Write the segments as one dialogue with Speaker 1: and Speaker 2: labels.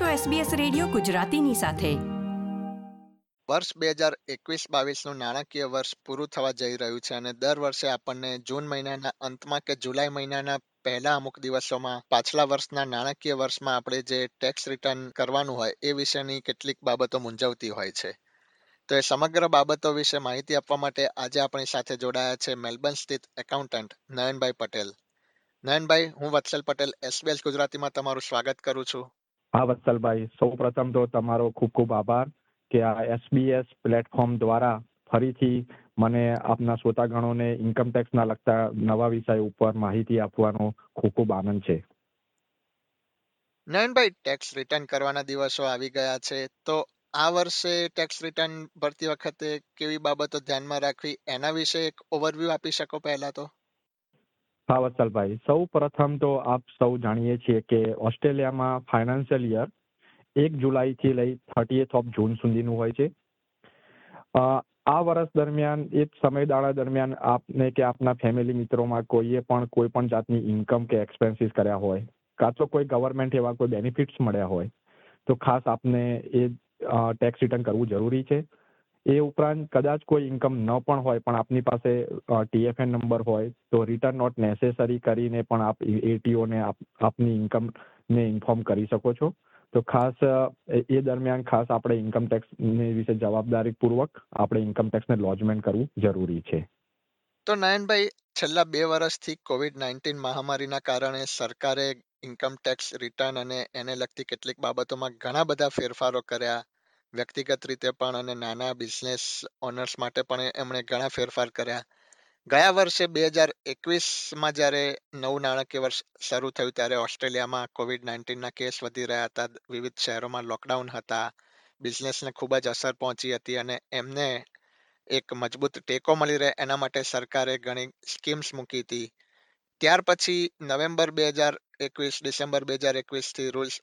Speaker 1: છો SBS radio ગુજરાતીની સાથે.
Speaker 2: વર્ષ બે હજાર એકવીસ બાવીસનું નાણાકીય વર્ષ પૂરું થવા જઈ રહ્યું છે અને દર વર્ષે આપણને જૂન મહિનાના અંતમાં કે જુલાઈ મહિનાના પહેલા અમુક દિવસોમાં પાછલા વર્ષના નાણાકીય વર્ષમાં આપણે જે ટેક્સ રિટર્ન કરવાનું હોય એ વિશેની કેટલીક બાબતો મૂંઝવતી હોય છે. તો એ સમગ્ર બાબતો વિશે માહિતી આપવા માટે આજે આપણી સાથે જોડાયા છે મેલબર્ન સ્થિત એકાઉન્ટન્ટ નયનભાઈ પટેલ. નયનભાઈ, હું વત્સલ પટેલ એસબીએસ ગુજરાતીમાં તમારું સ્વાગત કરું છું.
Speaker 3: હા વત્સલભાઈ સૌ પ્રથમ તો તમારો ખૂબ ખૂબ આભાર કે આ એસબીએસ પ્લેટફોર્મ દ્વારા ફરીથી મને આપના શ્રોતાગણોને ઇન્કમ ટેક્સના લગતા નવા વિષય ઉપર માહિતી આપવાનો ખૂબ ખૂબ આનંદ છે.
Speaker 2: નયનભાઈ ટેક્સ રિટર્ન કરવાના દિવસો આવી ગયા છે. તો આ વર્ષે ટેક્સ રિટર્ન ભરતી વખતે કેવી બાબતો ધ્યાનમાં રાખવી? એના વિશે એક ઓવરવ્યૂ આપી શકો પહેલા તો?
Speaker 3: હા વત્સલભાઈ સૌ પ્રથમ તો આપ સૌ જાણીએ છીએ કે ઓસ્ટ્રેલિયામાં ફાઇનાન્શિયલ યર એક જુલાઈથી લઈ થર્ટીએથ ઓફ જૂન સુધીનું હોય છે. આ વર્ષ દરમિયાન, એ સમયગાળા દરમિયાન આપને કે આપના ફેમિલી મિત્રોમાં કોઈએ પણ કોઈ પણ જાતની ઇન્કમ કે એક્સપેન્સીસ કર્યા હોય, કાં તો કોઈ ગવર્મેન્ટ એવા કોઈ બેનિફિટ્સ મળ્યા હોય, તો ખાસ આપને એ ટેક્સ રિટર્ન કરવું જરૂરી છે. એ ઉપરાંત કદાચ કોઈ ઇન્કમ ન પણ હોય, પણ આપની પાસે ટીએફએન નંબર હોય, તો રિટર્ન નોટ નેસેસરી કરીને પણ આપ એટીઓને આપની ઇન્કમને ઇન્ફોર્મ કરી શકો છો. તો ખાસ એ દરમિયાન ખાસ આપણે ઇન્કમ ટેક્સ વિશે જવાબદારી પૂર્વક આપણે ઇન્કમ ટેક્સને લોજમેન્ટ કરવું જરૂરી છે.
Speaker 2: તો નયનભાઈ, છેલ્લા બે વર્ષથી કોવિડ નાઇન્ટીન મહામારીના કારણે સરકારે ઇન્કમ ટેક્સ રિટર્ન અને એને લગતી કેટલીક બાબતોમાં ઘણા બધા ફેરફારો કર્યા. વ્યક્તિગત રીતે પણ અને નાના બિઝનેસ ઓનર્સ માટે પણ એમણે ઘણા ફેરફાર કર્યા. ગયા વર્ષે બે હજાર એકવીસમાં જ્યારે નવું નાણાકીય વર્ષ શરૂ થયું ત્યારે ઓસ્ટ્રેલિયામાં કોવિડ નાઇન્ટીનના કેસ વધી રહ્યા હતા. વિવિધ શહેરોમાં લોકડાઉન હતા. બિઝનેસને ખૂબ જ અસર પહોંચી હતી અને એમને એક મજબૂત ટેકો મળી રહે એના માટે સરકારે ઘણી સ્કીમ્સ મૂકી હતી. ત્યાર પછી નવેમ્બર બે હજાર એકવીસ, ડિસેમ્બર બે હજાર એકવીસથી રૂલ્સ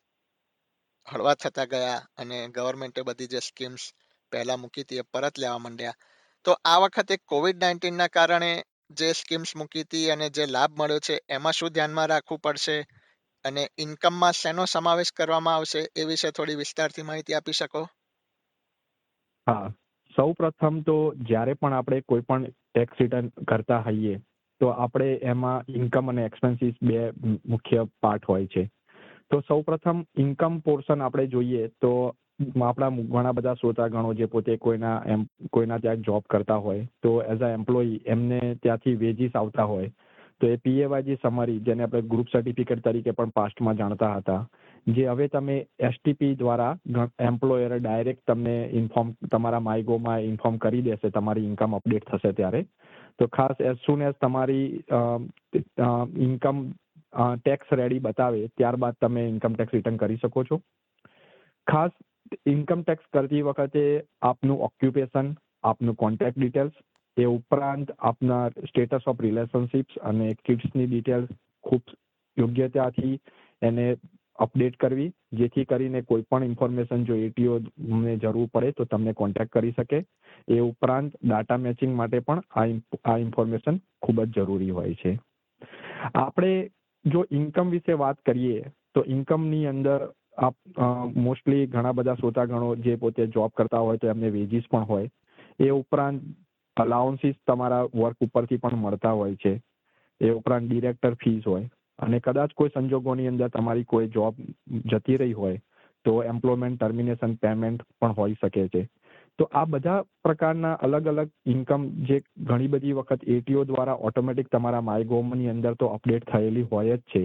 Speaker 2: હળવા થતા ગયા અને ગવર્મેન્ટે બધી જે સ્કીમ્સ પહેલા મૂકી હતી એ પરત લેવા માંડ્યા. તો આ વખતે કોવિડ નાઇન્ટીનના કારણે જે સ્કીમ્સ મૂકી હતી અને જે લાભ મળ્યો છે, એમાં શું ધ્યાનમાં રાખવું પડશે અને ઇન્કમમાં શેનો સમાવેશ કરવામાં આવશે એ વિશે થોડી વિસ્તારથી માહિતી આપી શકો?
Speaker 3: હા. સૌ પ્રથમ તો જ્યારે પણ આપણે કોઈ પણ ટેક્સ રિટર્ન કરતા હોઈએ તો આપણે એમાં ઇન્કમ અને એક્સપેન્સીસ બે મુખ્ય પાર્ટ હોય છે. તો સૌ પ્રથમ ઇન્કમ પોર્શન આપણે જોઈએ તો આપણા ઘણા બધા શ્રોતાગણો જે પોતે કોઈના એમ, કોઈના ત્યાં જોબ કરતા હોય, તો એઝ અ એમ્પ્લોયી એમને ત્યાંથી વેજીસ આવતા હોય. તો એ પીએવાયજી સમરી જેને આપણે ગ્રુપ સર્ટિફિકેટ તરીકે પણ પાસ્ટમાં જાણતા હતા, જે હવે તમે એસટીપી દ્વારા એમ્પ્લોયર ડાયરેક્ટ તમને ઇન્ફોર્મ તમારા માઇગોમાં ઇન્ફોર્મ કરી દેશે, તમારી ઇન્કમ અપડેટ થશે ત્યારે. તો ખાસ એઝ સુન એઝ તમારી ઇન્કમ ટેક્સ રેડી બતાવે, ત્યારબાદ તમે ઇન્કમ ટેક્સ રિટર્ન કરી શકો છો. ખાસ ઇન્કમ ટેક્સ કરતી વખતે આપનું ઓક્યુપેશન આપનું કોન્ટેક્ટ ડિટેલ્સ એ ઉપરાંત આપના સ્ટેટસ ઓફ રિલેશનશિપ્સ અને કિડ્સની ડિટેલ્સ ખૂબ યોગ્યતાથી એને અપડેટ કરવી, જેથી કરીને કોઈ પણ ઇન્ફોર્મેશન જો એટીઓ ને જરૂર પડે તો તમને કોન્ટેક્ટ કરી શકે. એ ઉપરાંત ડાટા મેચિંગ માટે પણ આ ઇન્ફોર્મેશન ખૂબ જ જરૂરી હોય છે. આપણે જો ઇન્કમ વિશે વાત કરીએ, તો ઇન્કમની અંદર આપ મોસ્ટલી ઘણા બધા શ્રોતાગણો જે પોતે જોબ કરતા હોય તો એમને વેજીસ પણ હોય. એ ઉપરાંત અલાઉન્સીસ તમારા વર્ક ઉપરથી પણ મળતા હોય છે. એ ઉપરાંત ડિરેક્ટર ફીસ હોય. અને કદાચ કોઈ સંજોગોની અંદર તમારી કોઈ જોબ જતી રહી હોય, તો એમ્પ્લોયમેન્ટ ટર્મિનેશન પેમેન્ટ પણ હોઈ શકે છે. તો આ બધા પ્રકારના અલગ અલગ ઇન્કમ જે ઘણી બધી વખત એટીઓ દ્વારા ઓટોમેટિક તમારા માયગોમની અંદર તો અપડેટ થયેલી હોય જ છે.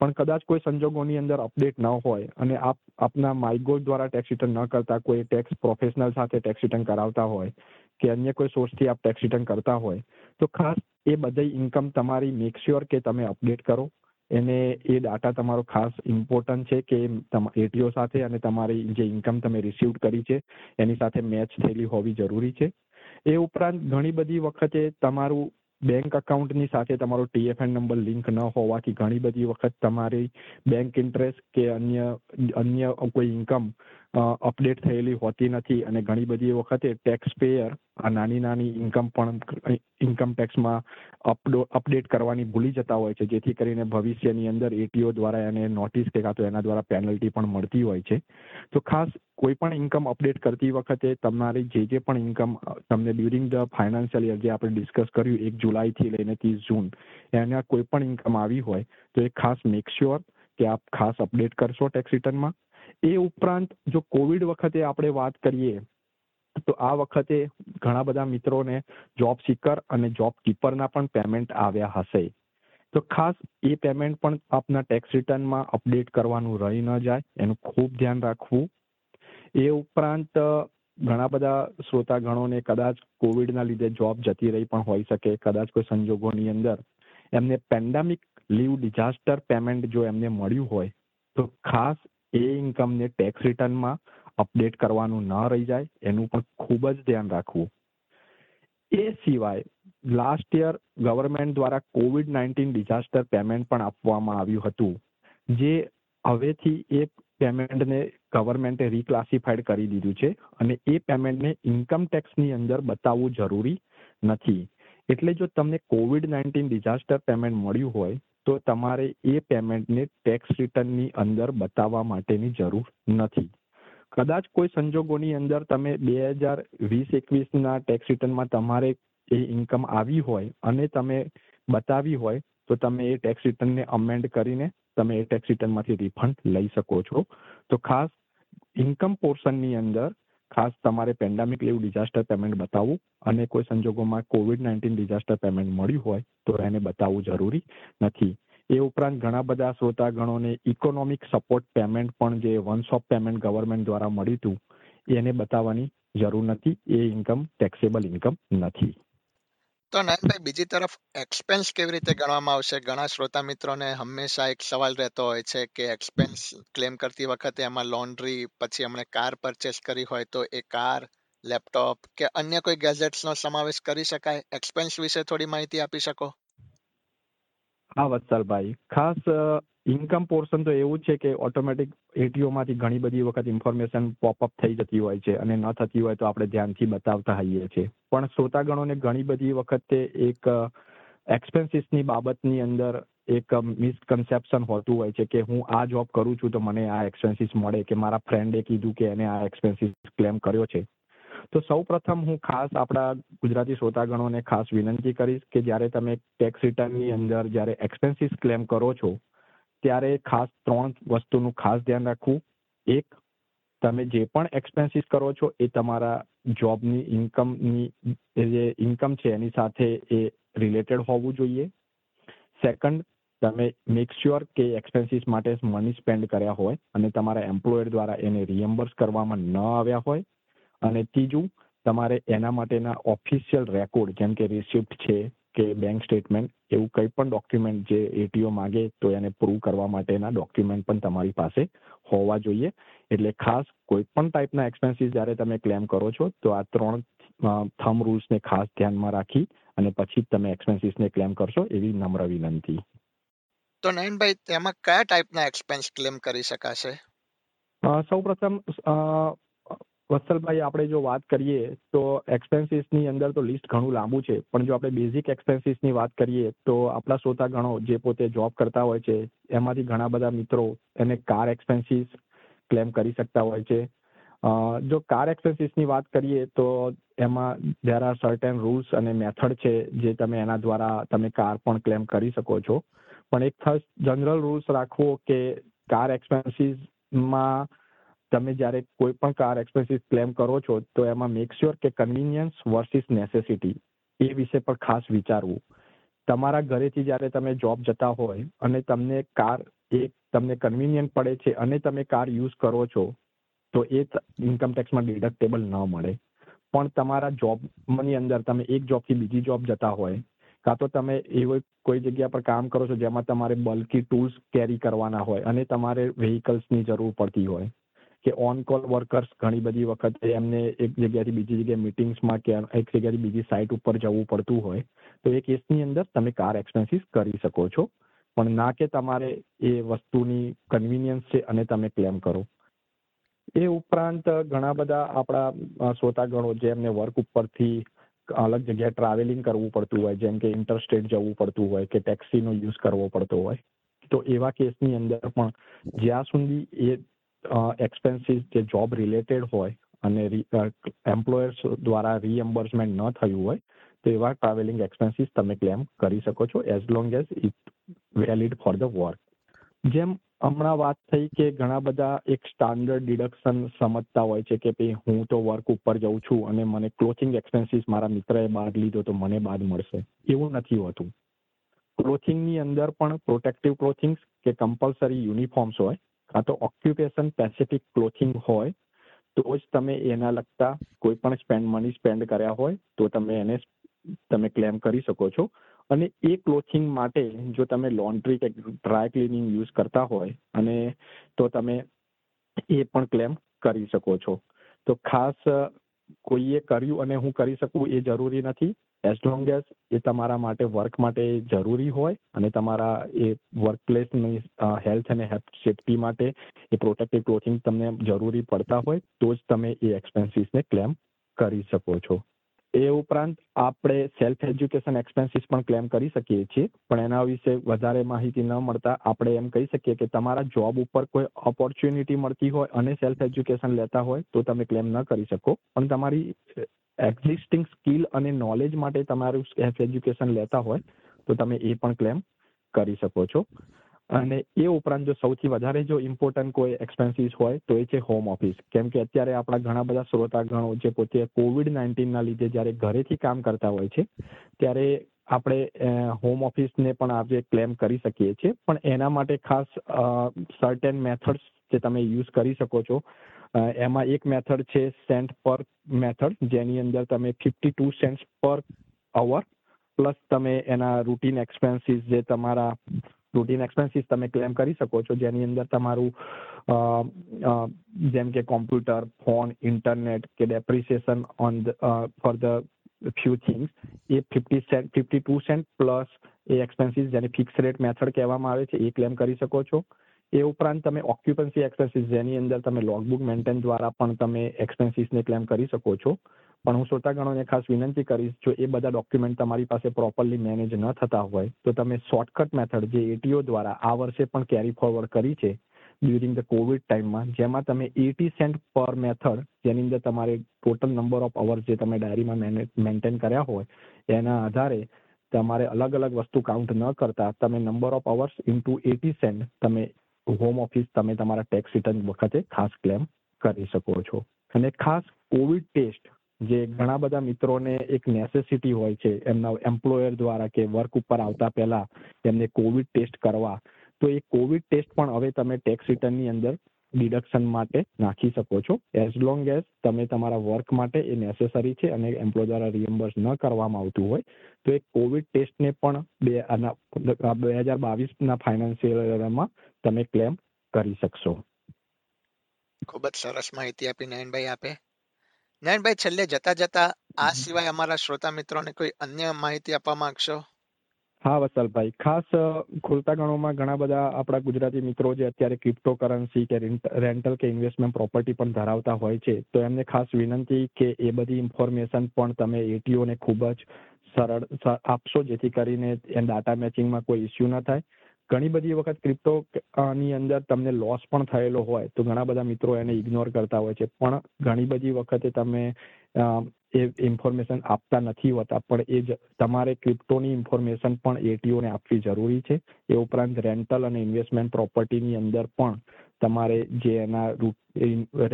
Speaker 3: પણ કદાચ કોઈ સંજોગોની અંદર અપડેટ ન હોય અને આપ, આપના માયગોલ દ્વારા ટેક્સ રિટર્ન ન કરતા કોઈ ટેક્સ પ્રોફેશનલ સાથે ટેક્સ રિટર્ન કરાવતા હોય કે અન્ય કોઈ સોર્સથી આપ ટેક્સ રિટર્ન કરતા હોય તો ખાસ એ બધી ઇન્કમ તમારી મેક શ્યોર કે તમે અપડેટ કરો. એને એ ડાટા તમારો ખાસ ઇમ્પોર્ટન્ટ છે કે એટીઓ સાથે અને તમારી જે ઇન્કમ તમે રિસીવ કરી છે, એની સાથે મેચ થયેલી હોવી જરૂરી છે. એ ઉપરાંત ઘણી બધી વખતે તમારું બેંક અકાઉન્ટની સાથે તમારો ટીએફએન નંબર લિંક ન હોવાથી ઘણી બધી વખત તમારી બેંક ઇન્ટરેસ્ટ કે અન્ય અન્ય કોઈ ઇન્કમ અપડેટ થયેલી હોતી નથી અને ઘણી બધી વખતે ટેક્સ પેયર આ નાની નાની ઇન્કમ પણ ઇન્કમ ટેક્સમાં અપડેટ કરવાની ભૂલી જતા હોય છે. જેથી કરીને ભવિષ્યની અંદર એટીઓ દ્વારા એને નોટિસ કે કાં તો એના દ્વારા પેનલ્ટી પણ મળતી હોય છે. તો ખાસ કોઈ પણ ઇન્કમ અપડેટ કરતી વખતે તમારી જે જે પણ ઇન્કમ તમને ડ્યુરિંગ ધ ફાઇનાન્શિયલ યર જે આપણે ડિસ્કસ કર્યું એક જુલાઈથી લઈને ત્રીસ જૂન એના કોઈ પણ ઇન્કમ આવી હોય તો એ ખાસ મેક શ્યોર કે આપ ખાસ અપડેટ કરશો ટેક્સ રિટર્નમાં એ ઉપરાંત જો કોવિડ વખતે આપણે વાત કરીએ, તો આ વખતે ઘણા બધા મિત્રોને જોબ સિકર અને જોબ કીપરના પણ પેમેન્ટ આવ્યા હશે. તો ખાસ એ પેમેન્ટ પણ આપના ટેક્સ રિટર્નમાં અપડેટ કરવાનું રહી ન જાય, એનું ખૂબ ધ્યાન રાખવું. એ ઉપરાંત ઘણા બધા શ્રોતાગણોને કદાચ કોવિડના લીધે જોબ જતી રહી પણ હોઈ શકે, કદાચ કોઈ સંજોગોની અંદર. એમને પેન્ડામિક લીવ ડિઝાસ્ટર પેમેન્ટ જો એમને મળ્યું હોય, તો ખાસ એ ઇન્કમને ટેક્સ રિટર્નમાં અપડેટ કરવાનું ન રહી જાય, એનું પણ ખૂબ જ ધ્યાન રાખવું. એ સિવાય લાસ્ટ યર ગવર્મેન્ટ દ્વારા કોવિડ નાઇન્ટીન ડિઝાસ્ટર પેમેન્ટ પણ આપવામાં આવ્યું હતું, જે હવેથી એ પેમેન્ટને ગવર્મેન્ટે રીક્લાસિફાઈડ કરી દીધું છે અને એ પેમેન્ટને ઇન્કમ ટેક્સની અંદર બતાવવું જરૂરી નથી. એટલે જો તમને કોવિડ નાઇન્ટીન ડિઝાસ્ટર પેમેન્ટ મળ્યું હોય તો તમારે એ પેમેન્ટને ટેક્સ રિટર્નની અંદર બતાવવા માટેની જરૂર નથી. કદાચ કોઈ સંજોગોની અંદર તમે બે હજાર વીસ એકવીસના ટેક્સ રિટર્નમાં તમારે એ ઇન્કમ આવી હોય અને તમે બતાવી હોય, તો તમે એ ટેક્સ રિટર્નને અમેન્ડ કરીને તમે એ ટેક્સ રિટર્નમાંથી રિફંડ લઈ શકો છો. તો ખાસ ઇન્કમ પોર્શનની અંદર ખાસ તમારે પેન્ડામિક લીવ ડિઝાસ્ટર પેમેન્ટ બતાવવું અને કોઈ સંજોગોમાં કોવિડ નાઇન્ટીન ડિઝાસ્ટર પેમેન્ટ મળ્યું હોય તો એને બતાવવું જરૂરી નથી. એ ઉપરાંત ઘણા બધા શ્રોતા ગણોને ઇકોનોમિક સપોર્ટ પેમેન્ટ પણ જે વન ઓફ પેમેન્ટ ગવર્મેન્ટ દ્વારા મળ્યું હતું, એને બતાવવાની જરૂર નથી. એ ઇન્કમ ટેક્સેબલ ઇન્કમ નથી.
Speaker 2: તો નયનભાઈ, બીજી તરફ એક્સપેન્સ કેવી રીતે ગણવામાં આવશે? ઘણા શ્રોતા મિત્રોને હંમેશા એક સવાલ રહેતો હોય છે કે એક્સપેન્સ ક્લેમ કરતી વખતે એમાં લોન્ડ્રી પછી એમણે કાર પરચેસ કરી હોય તો એ કાર લેપટોપ કે અન્ય કોઈ ગેજેટ્સનો સમાવેશ કરી શકાય? એક્સપેન્સ વિશે થોડી માહિતી આપી શકો?
Speaker 3: હા, વત્સલભાઈ. ખાસ ઇન્કમ પોર્શન તો એવું છે કે ઓટોમેટિક એટીઓમાંથી ઘણી બધી વખત ઇન્ફોર્મેશન પોપઅપ થઈ જતી હોય છે અને ન થતી હોય તો આપણે ધ્યાનથી બતાવતા હોઈએ છીએ. પણ શ્રોતાગણોને ઘણી બધી વખતે એક એક્સપેન્સીસની બાબતની અંદર એક મિસકન્સેપ્શન હોતું હોય છે કે હું આ જોબ કરું છું તો મને આ એક્સપેન્સીસ મળે કે મારા ફ્રેન્ડે કીધું કે એને આ એક્સપેન્સીસ ક્લેમ કર્યો છે. તો સૌ પ્રથમ હું ખાસ આપણા ગુજરાતી શ્રોતાગણોને ખાસ વિનંતી કરીશ કે જ્યારે તમે ટેક્સ રિટર્નની અંદર જ્યારે એક્સપેન્સીસ ક્લેમ કરો છો ત્યારે ખાસ ત્રણ વસ્તુનું ખાસ ધ્યાન રાખવું. એક, તમે જે પણ એક્સપેન્સીસ કરો છો એ તમારા જોબની ઇન્કમની જે ઇન્કમ છે એની સાથે એ રિલેટેડ હોવું જોઈએ. સેકન્ડ તમે મેક શ્યોર કે એક્સપેન્સીસ માટે મની સ્પેન્ડ કર્યા હોય અને તમારા એમ્પ્લોયર દ્વારા એને રિએમ્બર્સ કરવામાં ન આવ્યા હોય. અને ત્રીજું, તમારે એના માટેના ઓફિશિયલ રેકોર્ડ જેમ કે રિસિપ્ટ છે કે બેંક સ્ટેટમેન્ટ એવું કંઈ પણ ડોક્યુમેન્ટ જે એટીઓ માગે તો એને પ્રૂવ કરવા માટેના ડોક્યુમેન્ટ પણ તમારી પાસે હોવા જોઈએ. એટલે ખાસ કોઈ પણ ટાઈપના એક્સપેન્સીસ જ્યારે તમે ક્લેમ કરો છો તો આ ત્રણ થમ રૂલ્સને ખાસ ધ્યાનમાં રાખી અને પછી જ તમે એક્સપેન્સીસને ક્લેમ કરશો એવી નમ્ર વિનંતી.
Speaker 2: તો નયનભાઈ તેમાં કયા ટાઈપના એક્સપેન્સ ક્લેમ કરી શકાશે?
Speaker 3: સૌ પ્રથમ વત્સલભાઈ, આપણે જો વાત કરીએ, તો એક્સપેન્સીસની અંદર તો લિસ્ટ ઘણું લાંબુ છે, પણ જો આપણે બેઝિક એક્સપેન્સીસની વાત કરીએ, તો આપણા શ્રોતા ગણો જે પોતે જોબ કરતા હોય છે, એમાંથી ઘણા બધા મિત્રો એને કાર એક્સપેન્સીસ ક્લેમ કરી શકતા હોય છે. જો કાર એક્સપેન્સીસની વાત કરીએ, તો એમાં દેર આર સર્ટેન રૂલ્સ અને મેથડ છે, જે તમે એના દ્વારા તમે કાર પણ ક્લેમ કરી શકો છો. પણ એક ખાસ જનરલ રૂલ્સ રાખવો કે કાર એક્સપેન્સીસમાં તમે જ્યારે કોઈ પણ કાર એક્સપેન્સીસ ક્લેમ કરો છો, તો એમાં મેક શ્યોર કે કન્વિનિયન્સ વર્સિસ નેસેસિટી એ વિશે પણ ખાસ વિચારવું. તમારા ઘરેથી જ્યારે તમે જોબ જતા હોય અને તમને કાર એક તમને કન્વિનિયન્ટ પડે છે અને તમે કાર યુઝ કરો છો, તો એ ઇન્કમ ટેક્સમાં ડિડક્ટેબલ ન મળે. પણ તમારા જોબની અંદર તમે એક જોબથી બીજી જોબ જતા હોય, કાં તો તમે એવી કોઈ જગ્યા પર કામ કરો છો જેમાં તમારે બલ્કી ટૂલ્સ કેરી કરવાના હોય અને તમારે વેહિકલ્સની જરૂર પડતી હોય. કે ઓન કોલ વર્કર્સ ઘણી બધી વખત એમને એક જગ્યાથી બીજી જગ્યાએ મિટિંગ્સમાં કે એક જગ્યાથી બીજી સાઇટ ઉપર જવું પડતું હોય, તો એ કેસની અંદર તમે કાર એક્સપેન્સીસ કરી શકો છો. પણ ના કે તમારે એ વસ્તુની કન્વિનિયન્સ છે અને તમે ક્લેમ કરો. એ ઉપરાંત ઘણા બધા આપણા શ્રોતાગણો જેમને વર્ક ઉપરથી અલગ જગ્યાએ ટ્રાવેલિંગ કરવું પડતું હોય, જેમ કે ઇન્ટરસ્ટેટ જવું પડતું હોય કે ટેક્સીનો યુઝ કરવો પડતો હોય, તો એવા કેસની અંદર પણ જ્યાં સુધી એ એક્સપેન્સીસ જે જોબ રિલેટેડ હોય અને એમ્પ્લોયર્સ દ્વારા રીએમ્બર્સમેન્ટ ન થયું હોય, તો એવા ટ્રાવેલિંગ એક્સપેન્સીસ તમે ક્લેમ કરી શકો છો as long as it valid for the work જેમ હમણાં વાત થઈ કે ઘણા બધા એક સ્ટાન્ડર્ડ ડિડક્શન સમજતા હોય છે કે ભાઈ હું તો વર્ક ઉપર જઉં છું અને મને ક્લોથિંગ એક્સપેન્સીસ મારા મિત્રએ બાદ લીધો તો મને બાદ મળશે. એવું નથી હોતું. ક્લોથિંગની અંદર પણ પ્રોટેક્ટિવ ક્લોથિંગ્સ કે કમ્પલસરી યુનિફોર્મ્સ હોય કાં તો ઓક્યુપેશન સ્પેસિફિક ક્લોથિંગ હોય, તો જ તમે એના લગતા કોઈ પણ સ્પેન્ડ મની સ્પેન્ડ કર્યા હોય, તો તમે એને તમે ક્લેમ કરી શકો છો. અને એ ક્લોથિંગ માટે જો તમે લોન્ડ્રી કે ડ્રાય ક્લિનિંગ યુઝ કરતા હોય, અને તો તમે એ પણ ક્લેમ કરી શકો છો. તો ખાસ, કોઈએ કર્યું અને હું કરી શકું એ જરૂરી નથી. એઝ લોંગ એઝ એ તમારા માટે વર્ક માટે જરૂરી હોય અને તમારા એ વર્ક પ્લેસની હેલ્થ અને સેફટી માટે એ પ્રોટેક્ટિવ ક્લોથિંગ તમને જરૂરી પડતા હોય, તો જ તમે એ એક્સપેન્સીસને ક્લેમ કરી શકો છો. એ ઉપરાંત આપણે સેલ્ફ એજ્યુકેશન એક્સપેન્સીસ પણ ક્લેમ કરી શકીએ છીએ, પણ એના વિશે વધારે માહિતી ન મળતા આપણે એમ કહી શકીએ કે તમારા જોબ ઉપર કોઈ ઓપોર્ચ્યુનિટી મળતી હોય અને સેલ્ફ એજ્યુકેશન લેતા હોય, તો તમે ક્લેમ ન કરી શકો. પણ તમારી એક્ઝિસ્ટિંગ સ્કિલ અને નોલેજ માટે તમારું સેલ્ફ એજ્યુકેશન લેતા હોય, તો તમે એ પણ ક્લેમ કરી શકો છો. અને એ ઉપરાંત જો સૌથી વધારે જો ઇમ્પોર્ટન્ટ કોઈ એક્સપેન્સીસ હોય, તો એ છે હોમ ઓફિસ કેમ કે અત્યારે આપણા ઘણા બધા શ્રોતાગણો જે પોતે કોવિડ નાઇન્ટીનના લીધે જ્યારે ઘરેથી કામ કરતા હોય છે, ત્યારે આપણે હોમ ઓફિસને પણ આજે ક્લેમ કરી શકીએ છીએ. પણ એના માટે ખાસ સર્ટેન મેથડ્સ જે તમે યુઝ કરી શકો છો. એમાં એક મેથડ છે સેન્ટ પર મેથડ જેની અંદર તમે ફિફ્ટી ટુ સેન્ટ્સ પર અવર પ્લસ તમે એના રૂટીન એક્સપેન્સીસ જે તમારા રૂટીન એક્સપેન્સીસ તમે ક્લેમ કરી શકો છો. જેની અંદર તમારું જેમ કે કોમ્પ્યુટર ફોન ઇન્ટરનેટ કે depreciation on for the few things A fifty cent fifty two cent plus A expenses જેને ફિક્સ રેટ મેથડ કહેવામાં આવે છે, એ ક્લેમ કરી શકો છો. એ ઉપરાંત તમે ઓક્યુપન્સી એક્સપેન્સીસ જેની અંદર તમે લોગબુક મેન્ટેન દ્વારા પણ તમે એક્સપેન્સીસને ક્લેમ કરી શકો છો. પણ હું શ્રોતાગણોને ખાસ વિનંતી કરીશ, જો એ બધા ડોક્યુમેન્ટ તમારી પાસે પ્રોપરલી મેનેજ ન થતા હોય, તો તમે શોર્ટકટ મેથડ જે એટીઓ દ્વારા આ વર્ષે પણ કેરી ફોરવર્ડ કરી છે ડ્યુરિંગ ધ કોવિડ ટાઈમમાં જેમાં તમે એટી સેન્ટ પર મેથડ જેની અંદર તમારે ટોટલ નંબર ઓફ અવર્સ જે તમે ડાયરીમાં મેન્ટેન કર્યા હોય, એના આધારે તમારે અલગ અલગ વસ્તુ કાઉન્ટ ન કરતા તમે number of hours into eighty cent તમે હોમ ઓફિસ તમે તમારા ટેક્સ રિટર્ન વખતે ખાસ ક્લેમ કરી શકો છો. અને ખાસ કોવિડ ટેસ્ટ જે ઘણા બધા મિત્રોને એક નેસેસિટી હોય છે, એમના એમ્પ્લોયર દ્વારા કે વર્ક ઉપર આવતા પહેલા એમને કોવિડ ટેસ્ટ કરવા, તો એ કોવિડ ટેસ્ટ પણ હવે તમે ટેક્સ રિટર્નની અંદર ડિડક્શન માટે નાખી શકો છો. એઝ લોંગ એઝ તમે તમારા વર્ક માટે એ નેસેસરી છે અને એમ્પ્લોય દ્વારા રિએમ્બર્સ ન કરવામાં આવતું હોય, તો એ કોવિડ ટેસ્ટને પણ બે બે હજાર બાવીસના ફાઇનાન્શિયલ યરમાં તમે ક્લેમ કરી શકશો.
Speaker 2: ખૂબ જ સરસ માહિતી આપી નયનભાઈ આપે. નયનભાઈ છેલ્લે જતા જતા આ સિવાય અમારા શ્રોતા મિત્રોને કોઈ અન્ય માહિતી આપવા માંગશો?
Speaker 3: હા વસલભાઈ. ખાસ ખુલતા ગણોમાં ઘણા બધા આપણા ગુજરાતી મિત્રો જે અત્યારે ક્રિપ્ટો કરન્સી કે રેન્ટલ કે ઇન્વેસ્ટમેન્ટ પ્રોપર્ટી પણ ધરાવતા હોય છે તો એમને ખાસ વિનંતી કે એ બધી ઇન્ફોર્મેશન પણ તમે એટીઓને ખૂબ જ સરળ આપશો જેથી કરીને એ ડાટા મેચિંગમાં કોઈ ઇસ્યુ ન થાય. ઘણી બધી વખત ક્રિપ્ટો ની અંદર તમને લોસ પણ થયેલો હોય તો ઘણા બધા મિત્રો એને ઇગ્નોર કરતા હોય છે. પણ ઘણી બધી વખતે તમે એ ઇન્ફોર્મેશન આપતા નથી હોતા. પણ એ જ, તમારે ક્રિપ્ટોની ઇન્ફોર્મેશન પણ એટીઓને આપવી જરૂરી છે. એ ઉપરાંત રેન્ટલ અને ઇન્વેસ્ટમેન્ટ પ્રોપર્ટીની અંદર પણ તમારે જે એના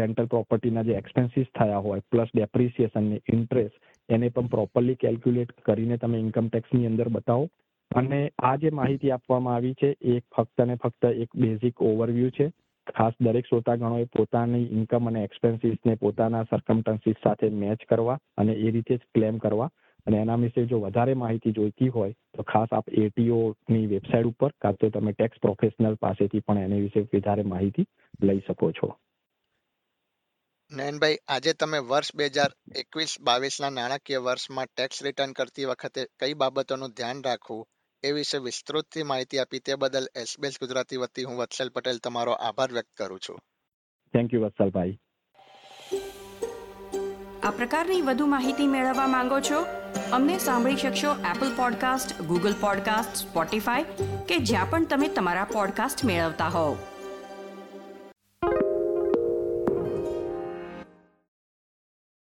Speaker 3: રેન્ટલ પ્રોપર્ટીના જે એક્સપેન્સીસ થયા હોય પ્લસ ડેપ્રિસિએશન ને ઇન્ટરેસ્ટ એને પણ પ્રોપરલી કેલ્ક્યુલેટ કરીને તમે ઇન્કમ ટેક્સની અંદર બતાવો. અને આ જે માહિતી આપવામાં આવી છે, એ ફક્ત ને ફક્ત એક બેઝિક ઓવરવ્યૂ છે. ખાસ દરેક શ્રોતાગણોએ પોતાની ઇન્કમ અને એક્સપેન્સીસને પોતાના સરકમટન્સીસ સાથે મેચ કરવા અને એ રીતે જ ક્લેમ કરવા. અને એના વિશે જો વધારે માહિતી જોઈતી હોય, તો ખાસ આપ એટીઓ ની વેબસાઇટ ઉપર કાં તો તમે ટેક્સ પ્રોફેશનલ પાસેથી પણ એની વિશે વધારે માહિતી લઈ શકો છો.
Speaker 2: નયનભાઈ, આજે તમે વર્ષ બે હજાર એકવીસ બાવીસના નાણાકીય વર્ષમાં ટેક્સ રિટર્ન કરતી વખતે કઈ બાબતોનું ધ્યાન રાખવું? એ વિશે વિસ્તૃતથી માહિતી આપી તે બદલ એસબીએસ ગુજરાતી વતી હું વત્સલ પટેલ તમારો આભાર વ્યક્ત કરું છું.
Speaker 3: થેન્ક યુ વત્સલભાઈ.
Speaker 1: આ પ્રકારની વધુ માહિતી મેળવવા માંગો છો? અમને સાંભળી શકશો Apple podcast Google podcast Spotify કે જ્યાં પણ તમે તમારા પોડકાસ્ટ મેળવતા હોવ.